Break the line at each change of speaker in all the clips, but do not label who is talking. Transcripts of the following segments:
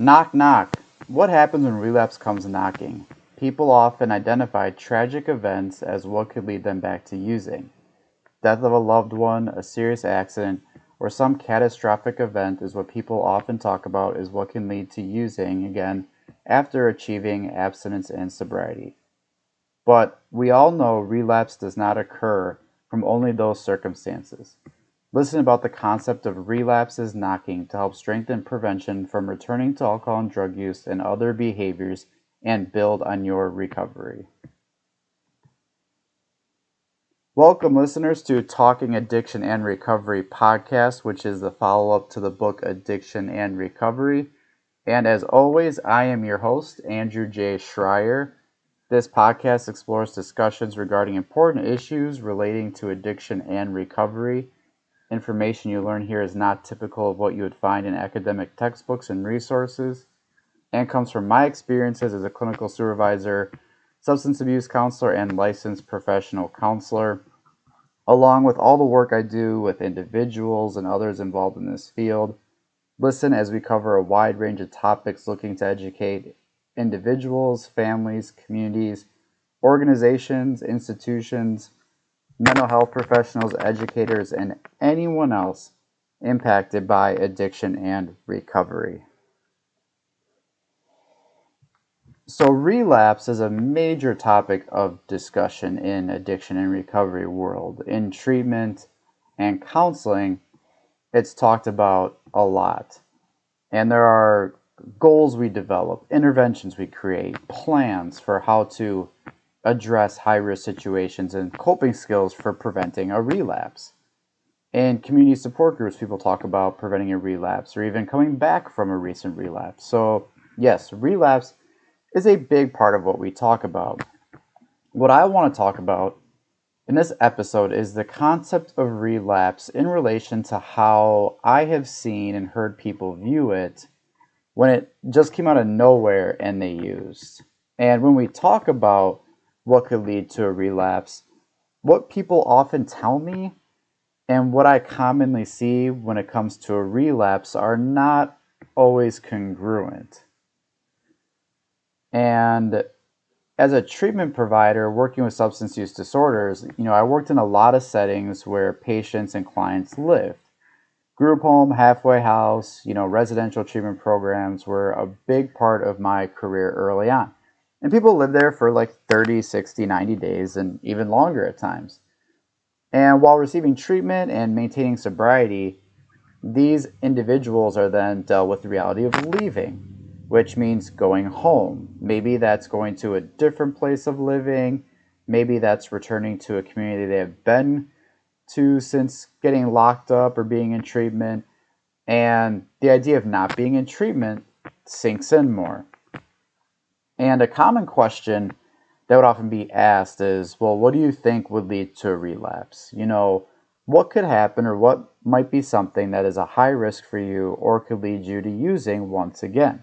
Knock, knock. What happens when relapse comes knocking? People often identify tragic events as what could lead them back to using. Death of a loved one, a serious accident, or some catastrophic event is what people often talk about as what can lead to using again after achieving abstinence and sobriety. But we all know relapse does not occur from only those circumstances. Listen about the concept of relapses knocking to help strengthen prevention from returning to alcohol and drug use and other behaviors and build on your recovery. Welcome, listeners, to Talking Addiction and Recovery podcast, which is the follow up to the book Addiction and Recovery. And as always, I am your host, Andrew J. Schreier. This podcast explores discussions regarding important issues relating to addiction and recovery Information you learn here is not typical of what you would find in academic textbooks and resources, and comes from my experiences as a clinical supervisor, substance abuse counselor, and licensed professional counselor, along with all the work I do with individuals and others involved in this field. Listen as we cover a wide range of topics looking to educate individuals, families, communities, organizations, institutions, mental health professionals, educators, and anyone else impacted by addiction and recovery. So, relapse is a major topic of discussion in addiction and recovery world. In treatment and counseling, it's talked about a lot. And there are goals we develop, interventions we create, plans for how to address high risk situations and coping skills for preventing a relapse. In community support groups, people talk about preventing a relapse or even coming back from a recent relapse. So, yes, relapse is a big part of what we talk about. What I want to talk about in this episode is the concept of relapse in relation to how I have seen and heard people view it when it just came out of nowhere and they used. And when we talk about what could lead to a relapse. What people often tell me and what I commonly see when it comes to a relapse are not always congruent. And as a treatment provider working with substance use disorders, you know, I worked in a lot of settings where patients and clients lived. Group home, halfway house, you know, residential treatment programs were a big part of my career early on. And people live there for like 30, 60, 90 days, and even longer at times. And while receiving treatment and maintaining sobriety, these individuals are then dealt with the reality of leaving, which means going home. Maybe that's going to a different place of living. Maybe that's returning to a community they have been to since getting locked up or being in treatment. And the idea of not being in treatment sinks in more. And a common question that would often be asked is, well, what do you think would lead to a relapse? You know, what could happen or what might be something that is a high risk for you or could lead you to using once again?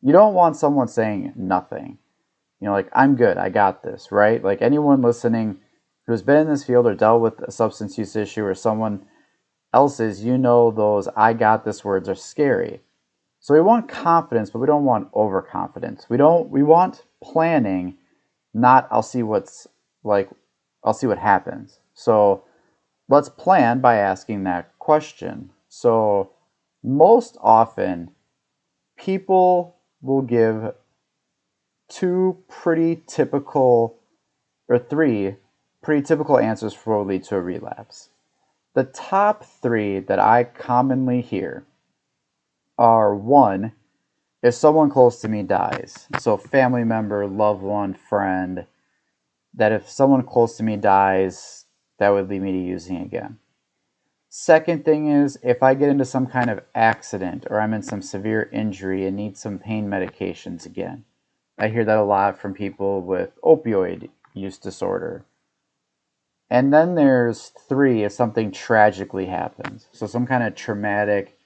You don't want someone saying nothing. You know, like, I'm good, I got this, right? Like anyone listening who's been in this field or dealt with a substance use issue or someone else's, you know, those I got this words are scary. So we want confidence, but we don't want overconfidence. We don't we want planning, not I'll see what's like I'll see what happens. So let's plan by asking that question. So most often people will give two pretty typical or three pretty typical answers for what will lead to a relapse. The top three that I commonly hear are one, if someone close to me dies, so family member, loved one, friend, that if someone close to me dies, that would lead me to using again. Second thing is if I get into some kind of accident or I'm in some severe injury and need some pain medications again. I hear that a lot from people with opioid use disorder. And then there's three if something tragically happens. So some kind of traumatic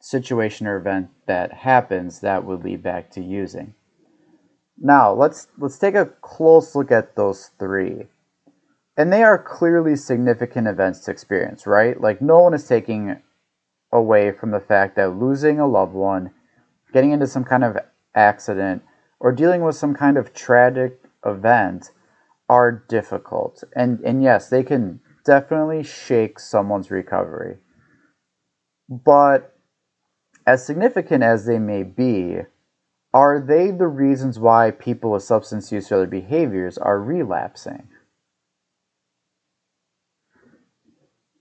situation or event that happens that would lead back to using. Now, let's let's take a close look at those three. And they are clearly significant events to experience, right? Like no one is taking away from the fact that losing a loved one getting into some kind of accident, or dealing with some kind of tragic event are difficult. And, and yes, they can definitely shake someone's recovery. But as significant as they may be, are they the reasons why people with substance use or other behaviors are relapsing?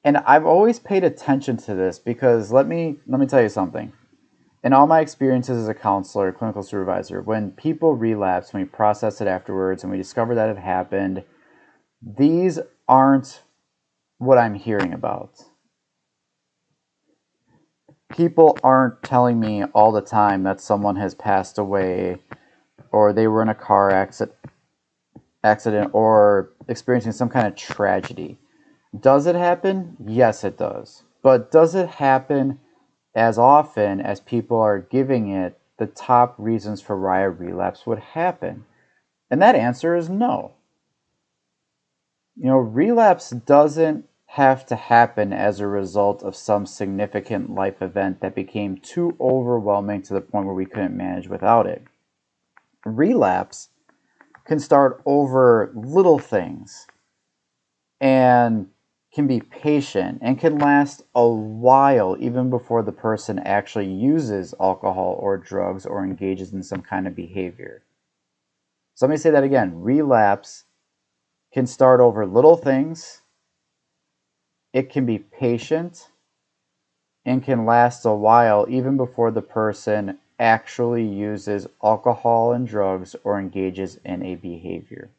And I've always paid attention to this because let me let me tell you something. In all my experiences as a counselor, clinical supervisor, when people relapse, when we process it afterwards and we discover that it happened, these aren't what I'm hearing about. People aren't telling me all the time that someone has passed away or they were in a car accident accident or experiencing some kind of tragedy. Does it happen? Yes, it does. But does it happen as often as people are giving it the top reasons for why a relapse would happen? And that answer is no. You know, relapse doesn't have to happen as a result of some significant life event that became too overwhelming to the point where we couldn't manage without it. Relapse can start over little things and can be patient and can last a while even before the person actually uses alcohol or drugs or engages in some kind of behavior. So let me say that again. Relapse can start over little things, it can be patient, and can last a while even before the person actually uses alcohol and drugs or engages in a behavior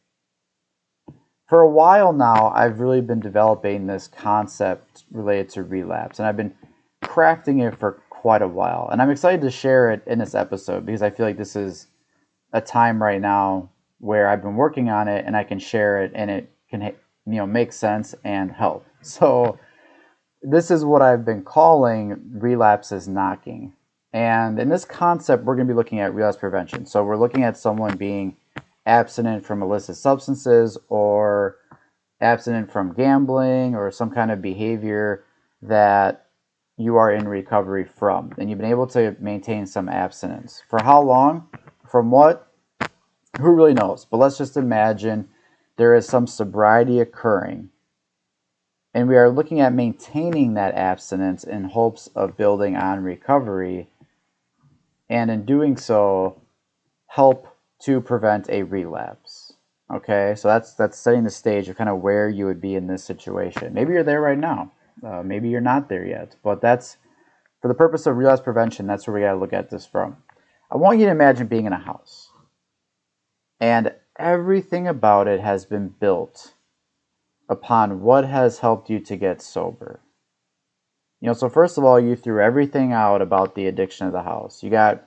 for a while now, I've really been developing this concept related to relapse, and I've been crafting it for quite a while. And I'm excited to share it in this episode because I feel like this is a time right now where I've been working on it and I can share it and it can you know make sense and help. So this is what I've been calling relapses knocking. And in this concept, we're going to be looking at relapse prevention. So we're looking at someone being abstinent from illicit substances or abstinent from gambling or some kind of behavior that you are in recovery from. And you've been able to maintain some abstinence. For how long? From what? Who really knows? But let's just imagine there is some sobriety occurring. And we are looking at maintaining that abstinence in hopes of building on recovery. And in doing so, help to prevent a relapse. Okay, so that's that's setting the stage of kind of where you would be in this situation. Maybe you're there right now. Uh, maybe you're not there yet, but that's for the purpose of relapse prevention. That's where we got to look at this from. I want you to imagine being in a house, and everything about it has been built upon what has helped you to get sober. You know, so first of all, you threw everything out about the addiction of the house. You got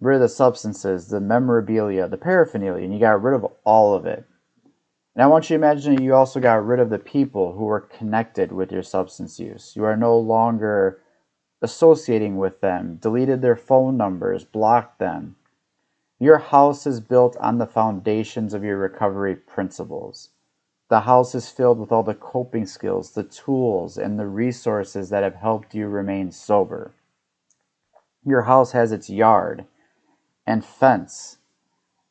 rid of the substances, the memorabilia, the paraphernalia, and you got rid of all of it. And I want you to imagine that you also got rid of the people who were connected with your substance use. You are no longer associating with them, deleted their phone numbers, blocked them. Your house is built on the foundations of your recovery principles. The house is filled with all the coping skills, the tools, and the resources that have helped you remain sober. Your house has its yard, and fence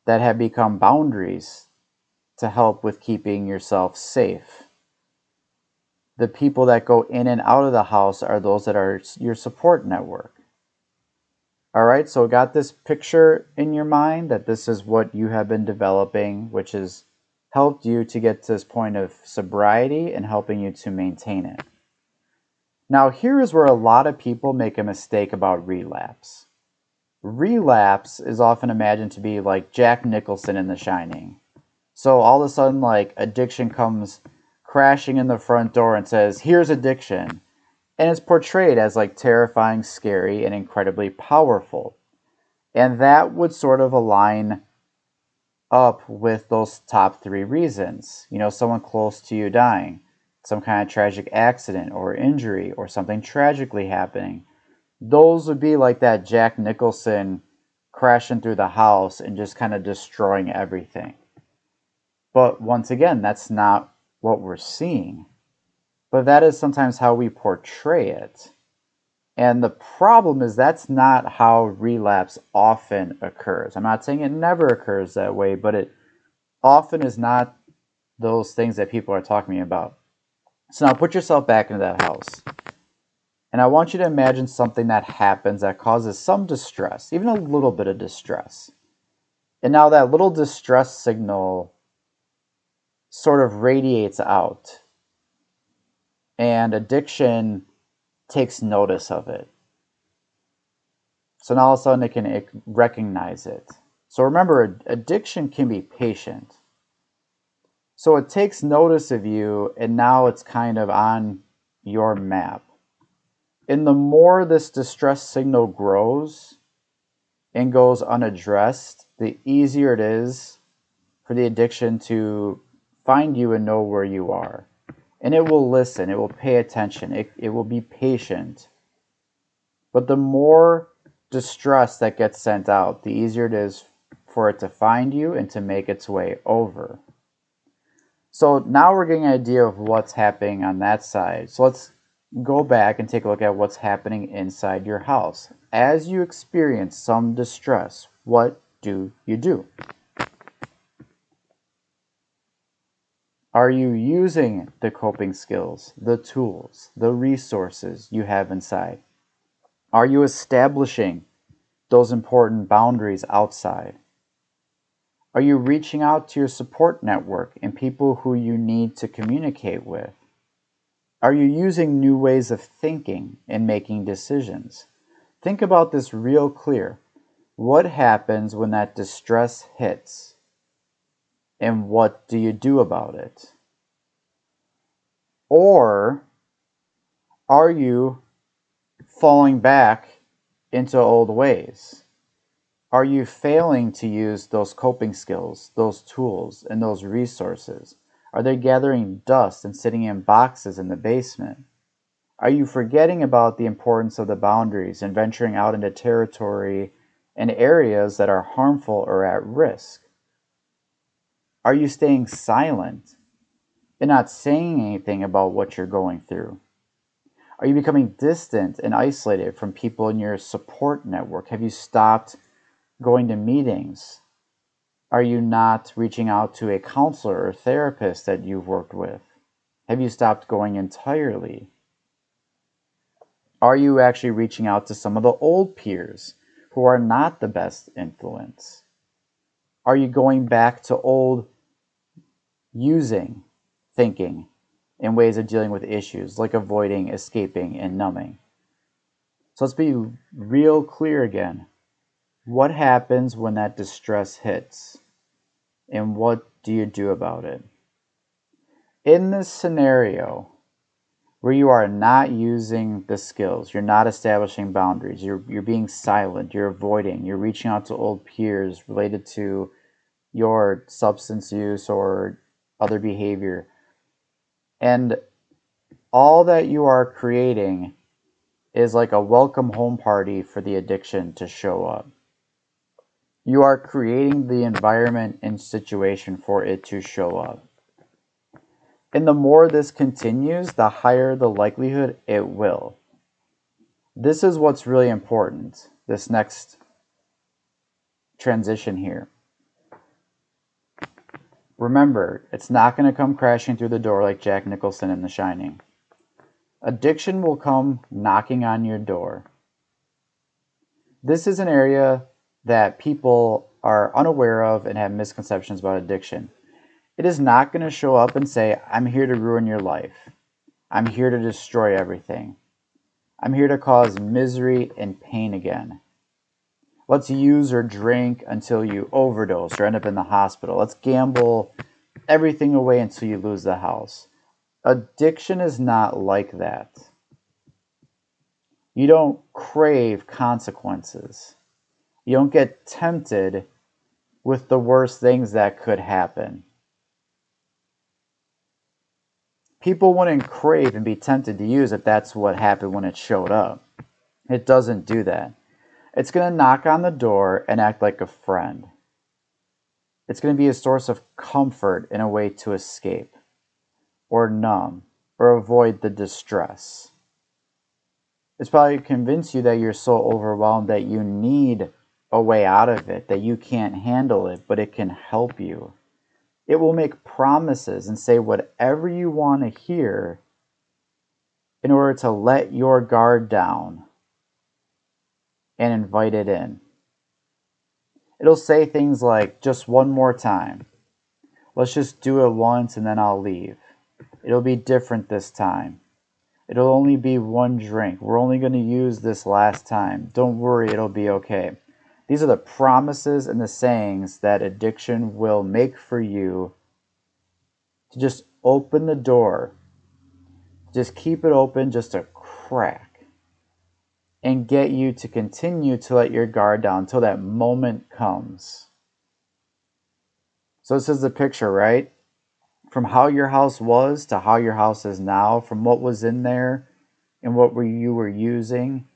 that have become boundaries to help with keeping yourself safe. The people that go in and out of the house are those that are your support network. All right, so got this picture in your mind that this is what you have been developing, which has helped you to get to this point of sobriety and helping you to maintain it. Now, here is where a lot of people make a mistake about relapse relapse is often imagined to be like Jack Nicholson in The Shining. So all of a sudden, like addiction comes crashing in the front door and says, "Here's addiction," and it's portrayed as like terrifying, scary, and incredibly powerful, and that would sort of align up with those top three reasons. You know, someone close to you dying, some kind of tragic accident or injury, or something tragically happening those would be like that Jack Nicholson crashing through the house and just kind of destroying everything. But once again, that's not what we're seeing. But that is sometimes how we portray it. And the problem is that's not how relapse often occurs. I'm not saying it never occurs that way, but it often is not those things that people are talking about. So now put yourself back into that house. And I want you to imagine something that happens that causes some distress, even a little bit of distress. And now that little distress signal sort of radiates out. And addiction takes notice of it. So now all of a sudden it can recognize it. So remember, addiction can be patient. So it takes notice of you, and now it's kind of on your map. And the more this distress signal grows and goes unaddressed, the easier it is for the addiction to find you and know where you are. And it will listen, it will pay attention, it, it will be patient. But the more distress that gets sent out, the easier it is for it to find you and to make its way over. So now we're getting an idea of what's happening on that side. So let's go back and take a look at what's happening inside your house. As you experience some distress, what do you do? Are you using the coping skills, the tools, the resources you have inside? Are you establishing those important boundaries outside? Are you reaching out to your support network and people who you need to communicate with? Are you using new ways of thinking and making decisions? Think about this real clear. What happens when that distress hits? And what do you do about it? Or are you falling back into old ways? Are you failing to use those coping skills, those tools, and those resources? Are they gathering dust and sitting in boxes in the basement? Are you forgetting about the importance of the boundaries and venturing out into territory and areas that are harmful or at risk? Are you staying silent and not saying anything about what you're going through? Are you becoming distant and isolated from people in your support network? Have you stopped going to meetings? Are you not reaching out to a counselor or therapist that you've worked with? Have you stopped going entirely? Are you actually reaching out to some of the old peers who are not the best influence? Are you going back to old using thinking in ways of dealing with issues like avoiding, escaping, and numbing? So let's be real clear again. What happens when that distress hits? And what do you do about it? In this scenario, where you are not using the skills, you're not establishing boundaries, you're, you're being silent, you're avoiding, you're reaching out to old peers related to your substance use or other behavior. And all that you are creating is like a welcome home party for the addiction to show up. You are creating the environment and situation for it to show up. And the more this continues, the higher the likelihood it will. This is what's really important, this next transition here. Remember, it's not going to come crashing through the door like Jack Nicholson in The Shining. Addiction will come knocking on your door. This is an area that people are unaware of and have misconceptions about addiction. It is not going to show up and say, I'm here to ruin your life. I'm here to destroy everything. I'm here to cause misery and pain again. Let's use or drink until you overdose or end up in the hospital. Let's gamble everything away until you lose the house. Addiction is not like that. You don't crave consequences. You don't get tempted with the worst things that could happen. People wouldn't crave and be tempted to use if that's what happened when it showed up. It doesn't do that. It's going to knock on the door and act like a friend. It's going to be a source of comfort in a way to escape, or numb, or avoid the distress. It's probably convince you that you're so overwhelmed that you need a way out of it, that you can't handle it, but it can help you. It will make promises and say whatever you want to hear in order to let your guard down and invite it in. It'll say things like, just one more time. Let's just do it once and then I'll leave. It'll be different this time. It'll only be one drink. We're only going to use this last time. Don't worry, it'll be okay. These are the promises and the sayings that addiction will make for you to just open the door. Just keep it open just a crack and get you to continue to let your guard down until that moment comes. So this is the picture, right? From how your house was to how your house is now, from what was in there and what were you were using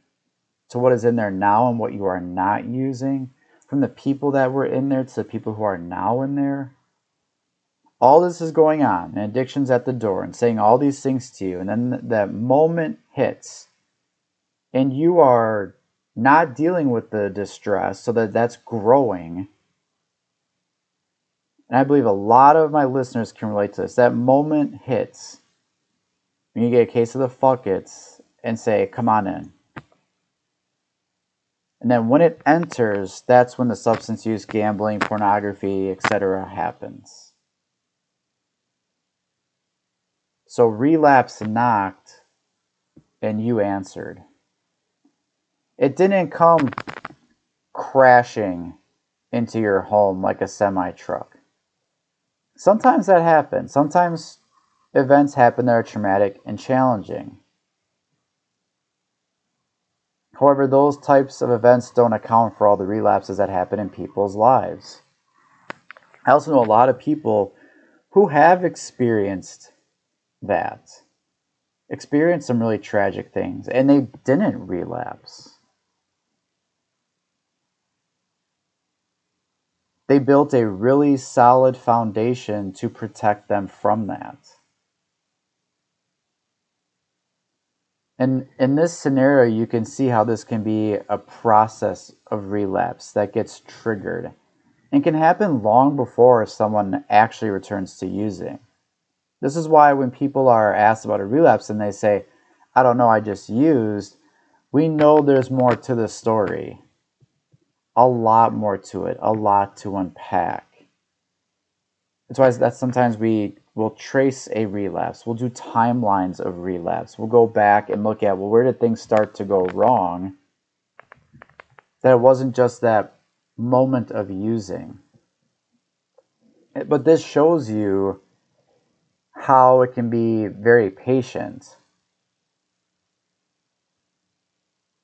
to what is in there now and what you are not using, from the people that were in there to the people who are now in there. All this is going on, and addiction's at the door and saying all these things to you, and then that moment hits, and you are not dealing with the distress so that that's growing. And I believe a lot of my listeners can relate to this. That moment hits when you get a case of the fuckets and say, come on in. And then when it enters, that's when the substance use, gambling, pornography, etc. happens. So relapse knocked and you answered. It didn't come crashing into your home like a semi truck. Sometimes that happens. Sometimes events happen that are traumatic and challenging. However, those types of events don't account for all the relapses that happen in people's lives. I also know a lot of people who have experienced that, experienced some really tragic things, and they didn't relapse. They built a really solid foundation to protect them from that. And in this scenario, you can see how this can be a process of relapse that gets triggered and can happen long before someone actually returns to using. This is why when people are asked about a relapse and they say, I don't know, I just used, we know there's more to the story. A lot more to it, a lot to unpack. That's why that sometimes we We'll trace a relapse. We'll do timelines of relapse. We'll go back and look at, well, where did things start to go wrong? That it wasn't just that moment of using. But this shows you how it can be very patient.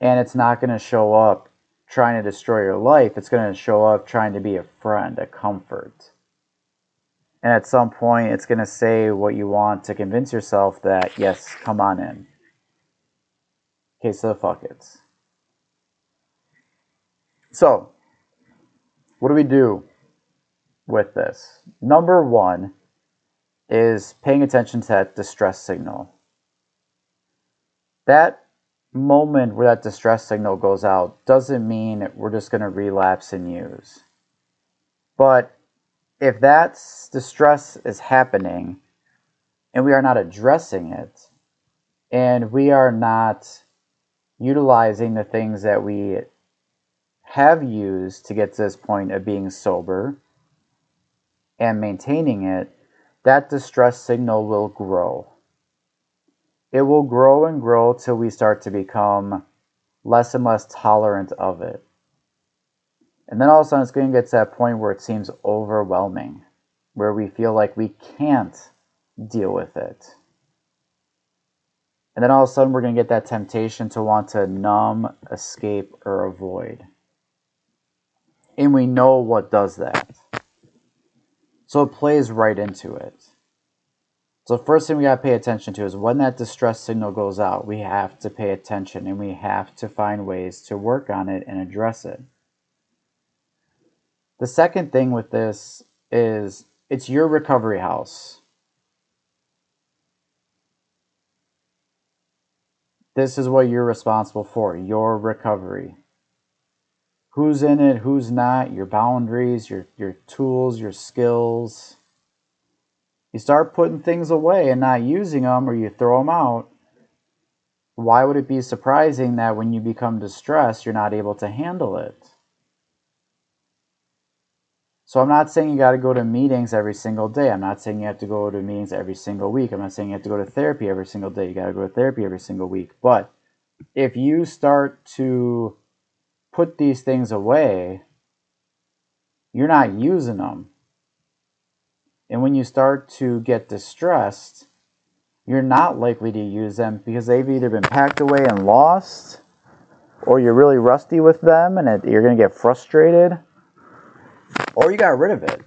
And it's not going to show up trying to destroy your life. It's going to show up trying to be a friend, a comfort. And at some point, it's going to say what you want to convince yourself that, yes, come on in. Okay, so fuck it. So, what do we do with this? Number one is paying attention to that distress signal. That moment where that distress signal goes out doesn't mean we're just going to relapse and use. But if that distress is happening and we are not addressing it and we are not utilizing the things that we have used to get to this point of being sober and maintaining it, that distress signal will grow. It will grow and grow till we start to become less and less tolerant of it. And then all of a sudden it's going to get to that point where it seems overwhelming, where we feel like we can't deal with it. And then all of a sudden we're going to get that temptation to want to numb, escape, or avoid. And we know what does that. So it plays right into it. So the first thing we got to pay attention to is when that distress signal goes out, we have to pay attention and we have to find ways to work on it and address it. The second thing with this is it's your recovery house. this is what you're responsible for your recovery. Who's in it, who's not, your boundaries, your, your tools, your skills. You start putting things away and not using them, or you throw them out. Why would it be surprising that when you become distressed, you're not able to handle it? So I'm not saying you got to go to meetings every single day. I'm not saying you have to go to meetings every single week. I'm not saying you have to go to therapy every single day. You got to go to therapy every single week. But if you start to put these things away, you're not using them. And when you start to get distressed, you're not likely to use them because they've either been packed away and lost, or you're really rusty with them and it, you're going to get frustrated or you got rid of it.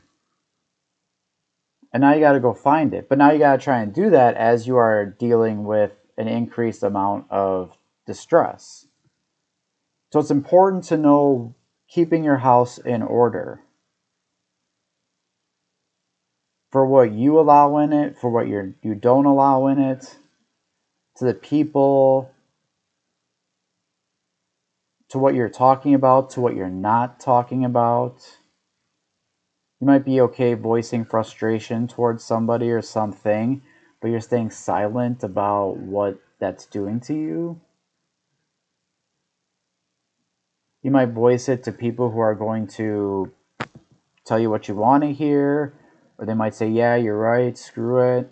And now you got to go find it. But now you got to try and do that as you are dealing with an increased amount of distress. So it's important to know keeping your house in order for what you allow in it, for what you're, you don't allow in it, to the people, to what you're talking about, to what you're not talking about you might be okay voicing frustration towards somebody or something, but you're staying silent about what that's doing to you. You might voice it to people who are going to tell you what you want to hear, or they might say, Yeah, you're right, screw it.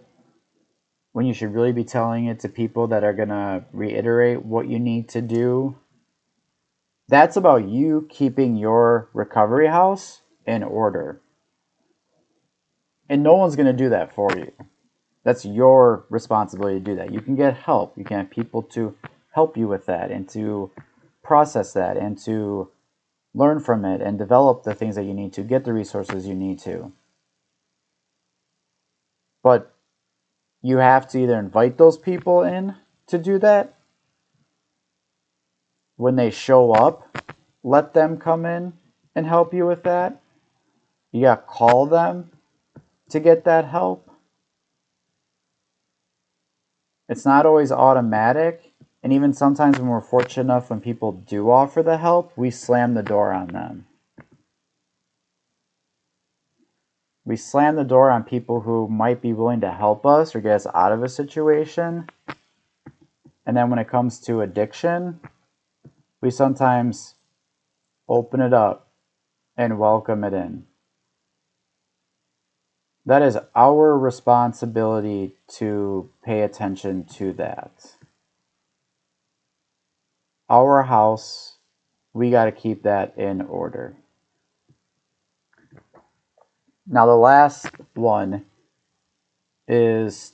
When you should really be telling it to people that are going to reiterate what you need to do. That's about you keeping your recovery house in order. And no one's going to do that for you. That's your responsibility to do that. You can get help. You can have people to help you with that and to process that and to learn from it and develop the things that you need to, get the resources you need to. But you have to either invite those people in to do that. When they show up, let them come in and help you with that. You got to call them to get that help. It's not always automatic, and even sometimes when we're fortunate enough when people do offer the help, we slam the door on them. We slam the door on people who might be willing to help us or get us out of a situation. And then when it comes to addiction, we sometimes open it up and welcome it in. That is our responsibility to pay attention to that. Our house, we got to keep that in order. Now, the last one is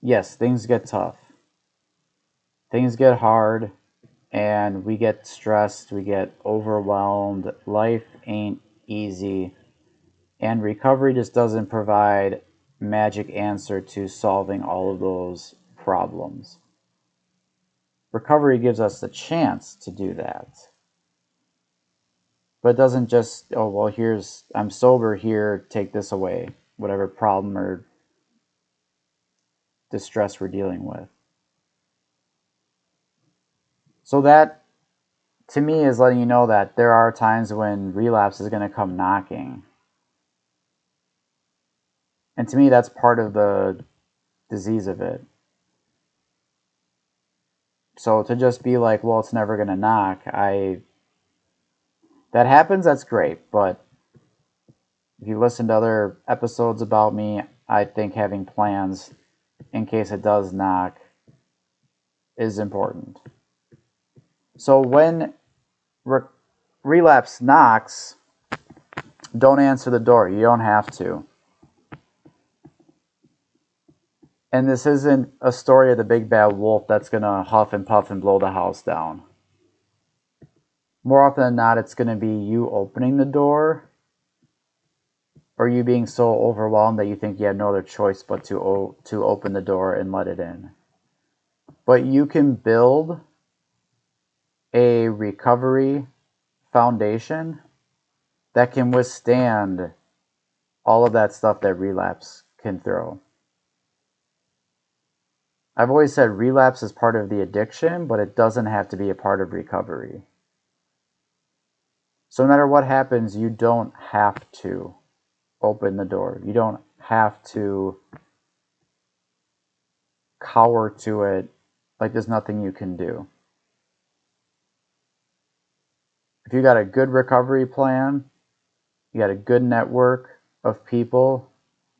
yes, things get tough. Things get hard, and we get stressed, we get overwhelmed. Life ain't easy and recovery just doesn't provide magic answer to solving all of those problems. Recovery gives us the chance to do that. But it doesn't just, oh, well, here's, I'm sober here, take this away, whatever problem or distress we're dealing with. So that, to me, is letting you know that there are times when relapse is going to come knocking and to me, that's part of the disease of it. So to just be like, well, it's never going to knock, I. That happens, that's great. But if you listen to other episodes about me, I think having plans in case it does knock is important. So when re- relapse knocks, don't answer the door. You don't have to. And this isn't a story of the big bad wolf that's going to huff and puff and blow the house down. More often than not, it's going to be you opening the door or you being so overwhelmed that you think you have no other choice but to, o- to open the door and let it in. But you can build a recovery foundation that can withstand all of that stuff that relapse can throw. I've always said relapse is part of the addiction, but it doesn't have to be a part of recovery. So, no matter what happens, you don't have to open the door. You don't have to cower to it like there's nothing you can do. If you got a good recovery plan, you got a good network of people,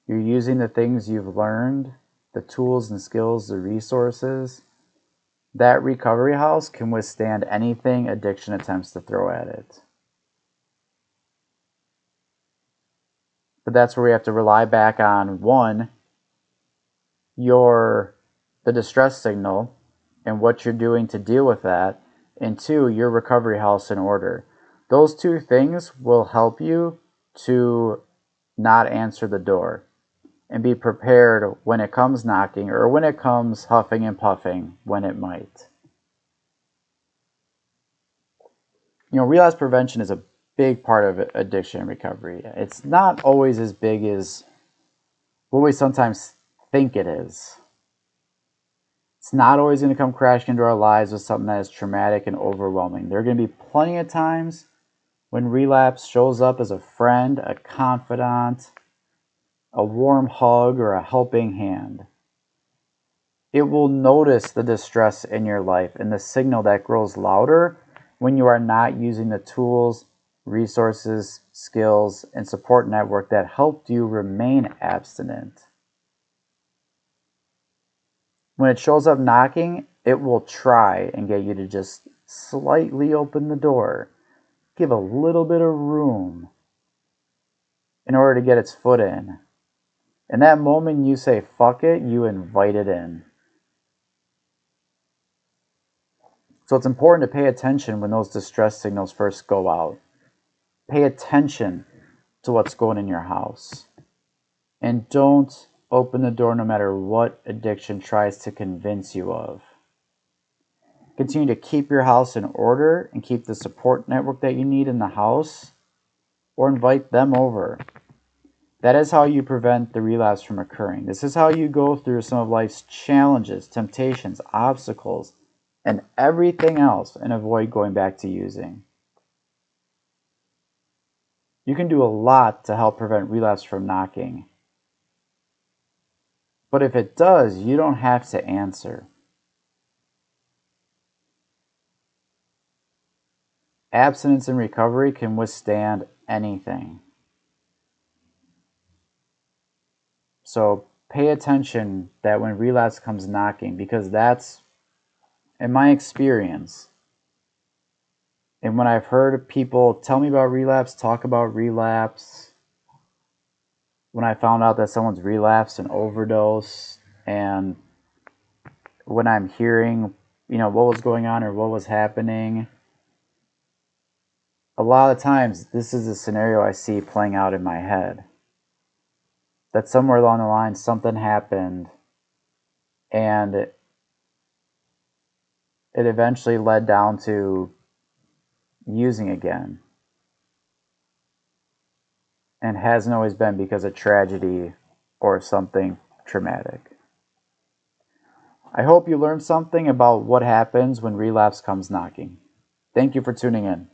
you're using the things you've learned, the tools and skills, the resources, that recovery house can withstand anything addiction attempts to throw at it. But that's where we have to rely back on one, your the distress signal and what you're doing to deal with that, and two, your recovery house in order. Those two things will help you to not answer the door and be prepared when it comes knocking or when it comes huffing and puffing when it might. You know, relapse prevention is a big part of addiction recovery. It's not always as big as what we sometimes think it is. It's not always going to come crashing into our lives with something that is traumatic and overwhelming. There are going to be plenty of times when relapse shows up as a friend, a confidant, a warm hug, or a helping hand. It will notice the distress in your life and the signal that grows louder when you are not using the tools, resources, skills, and support network that helped you remain abstinent. When it shows up knocking, it will try and get you to just slightly open the door, give a little bit of room in order to get its foot in. In that moment, you say, fuck it, you invite it in. So it's important to pay attention when those distress signals first go out. Pay attention to what's going in your house. And don't open the door no matter what addiction tries to convince you of. Continue to keep your house in order and keep the support network that you need in the house or invite them over. That is how you prevent the relapse from occurring. This is how you go through some of life's challenges, temptations, obstacles, and everything else and avoid going back to using. You can do a lot to help prevent relapse from knocking. But if it does, you don't have to answer. Abstinence and recovery can withstand anything. So pay attention that when relapse comes knocking, because that's, in my experience, and when I've heard people tell me about relapse, talk about relapse, when I found out that someone's relapsed and overdose, and when I'm hearing, you know, what was going on or what was happening, a lot of times this is a scenario I see playing out in my head. That somewhere along the line something happened and it, it eventually led down to using again and hasn't always been because of tragedy or something traumatic. I hope you learned something about what happens when relapse comes knocking. Thank you for tuning in.